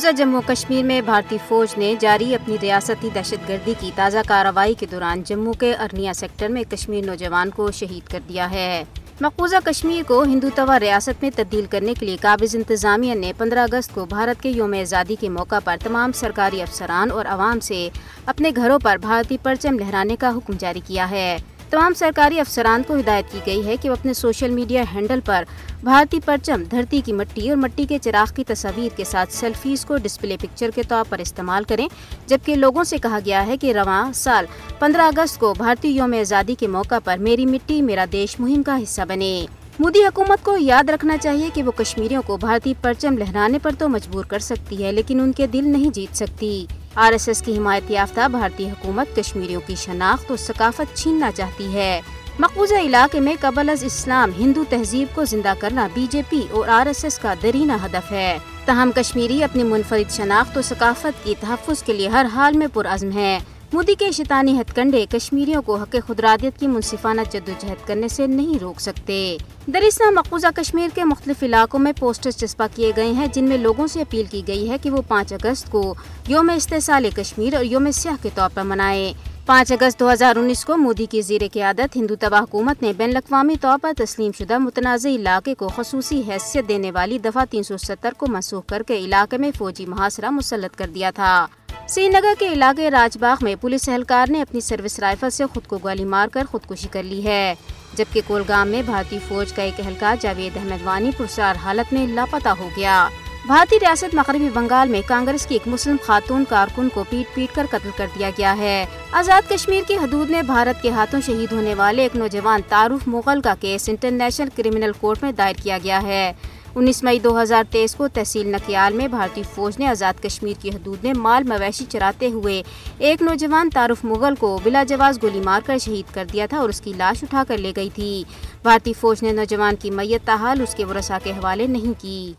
مقبوضہ جموں کشمیر میں بھارتی فوج نے جاری اپنی ریاستی دہشت گردی کی تازہ کارروائی کے دوران جموں کے ارنیا سیکٹر میں کشمیر نوجوان کو شہید کر دیا ہے۔ مقبوضہ کشمیر کو ہندوتوا ریاست میں تبدیل کرنے کے لیے قابض انتظامیہ نے پندرہ اگست کو بھارت کے یوم آزادی کے موقع پر تمام سرکاری افسران اور عوام سے اپنے گھروں پر بھارتی پرچم لہرانے کا حکم جاری کیا ہے۔ تمام سرکاری افسران کو ہدایت کی گئی ہے کہ وہ اپنے سوشل میڈیا ہینڈل پر بھارتی پرچم، دھرتی کی مٹی اور مٹی کے چراغ کی تصاویر کے ساتھ سیلفیز کو ڈسپلے پکچر کے طور پر استعمال کریں، جبکہ لوگوں سے کہا گیا ہے کہ رواں سال پندرہ اگست کو بھارتی یوم آزادی کے موقع پر میری مٹی، میرا دیش مہم کا حصہ بنے۔ مودی حکومت کو یاد رکھنا چاہیے کہ وہ کشمیریوں کو بھارتی پرچم لہرانے پر تو مجبور کر سکتی ہے، لیکن ان کے دل نہیں جیت سکتی۔ آر ایس ایس کی حمایت یافتہ بھارتی حکومت کشمیریوں کی شناخت اور ثقافت چھیننا چاہتی ہے۔ مقبوضہ علاقے میں قبل از اسلام ہندو تہذیب کو زندہ کرنا بی جے پی اور آر ایس ایس کا درینہ ہدف ہے۔ تاہم کشمیری اپنی منفرد شناخت و ثقافت کی تحفظ کے لیے ہر حال میں پرعزم ہے۔ مودی کے شیطانی ہتھ کنڈے کشمیریوں کو حق خدرادیت کی منصفانہ جدوجہد کرنے سے نہیں روک سکتے۔ دراصل مقبوضہ کشمیر کے مختلف علاقوں میں پوسٹر چسپا کیے گئے ہیں، جن میں لوگوں سے اپیل کی گئی ہے کہ وہ پانچ اگست کو یوم استحصال کشمیر اور یوم سیاح کے طور پر منائے پانچ اگست دو ہزار انیس کو مودی کی زیر قیادت ہندو تباہ حکومت نے بین الاقوامی طور پر تسلیم شدہ متنازع علاقے کو خصوصی حیثیت دینے والی دفعہ تین سو ستر کو منسوخ کر کے علاقے میں فوجی محاصرہ مسلط کر دیا تھا۔ سری نگر کے علاقے راج باغ میں پولیس اہلکار نے اپنی سروس رائفل سے خود کو گولی مار کر خودکشی کر لی ہے۔ جبکہ کولگام میں بھارتی فوج کا ایک اہلکار جاوید احمد وانی پرسرار حالت میں لاپتہ ہو گیا۔ بھارتی ریاست مغربی بنگال میں کانگریس کی ایک مسلم خاتون کارکن کو پیٹ پیٹ کر قتل کر دیا گیا ہے۔ آزاد کشمیر کی حدود میں بھارت کے ہاتھوں شہید ہونے والے ایک نوجوان تعارف مغل کا کیس انٹرنیشنل کرمنل کورٹ میں دائر کیا گیا ہے۔ انیس مئی دو ہزار تیئیس کو تحصیل نکیال میں بھارتی فوج نے آزاد کشمیر کی حدود میں مال مویشی چراتے ہوئے ایک نوجوان تعارف مغل کو بلا جواز گولی مار کر شہید کر دیا تھا اور اس کی لاش اٹھا کر لے گئی تھی۔ بھارتی فوج نے نوجوان کی میت تاحال اس کے ورثاء کے حوالے نہیں کی۔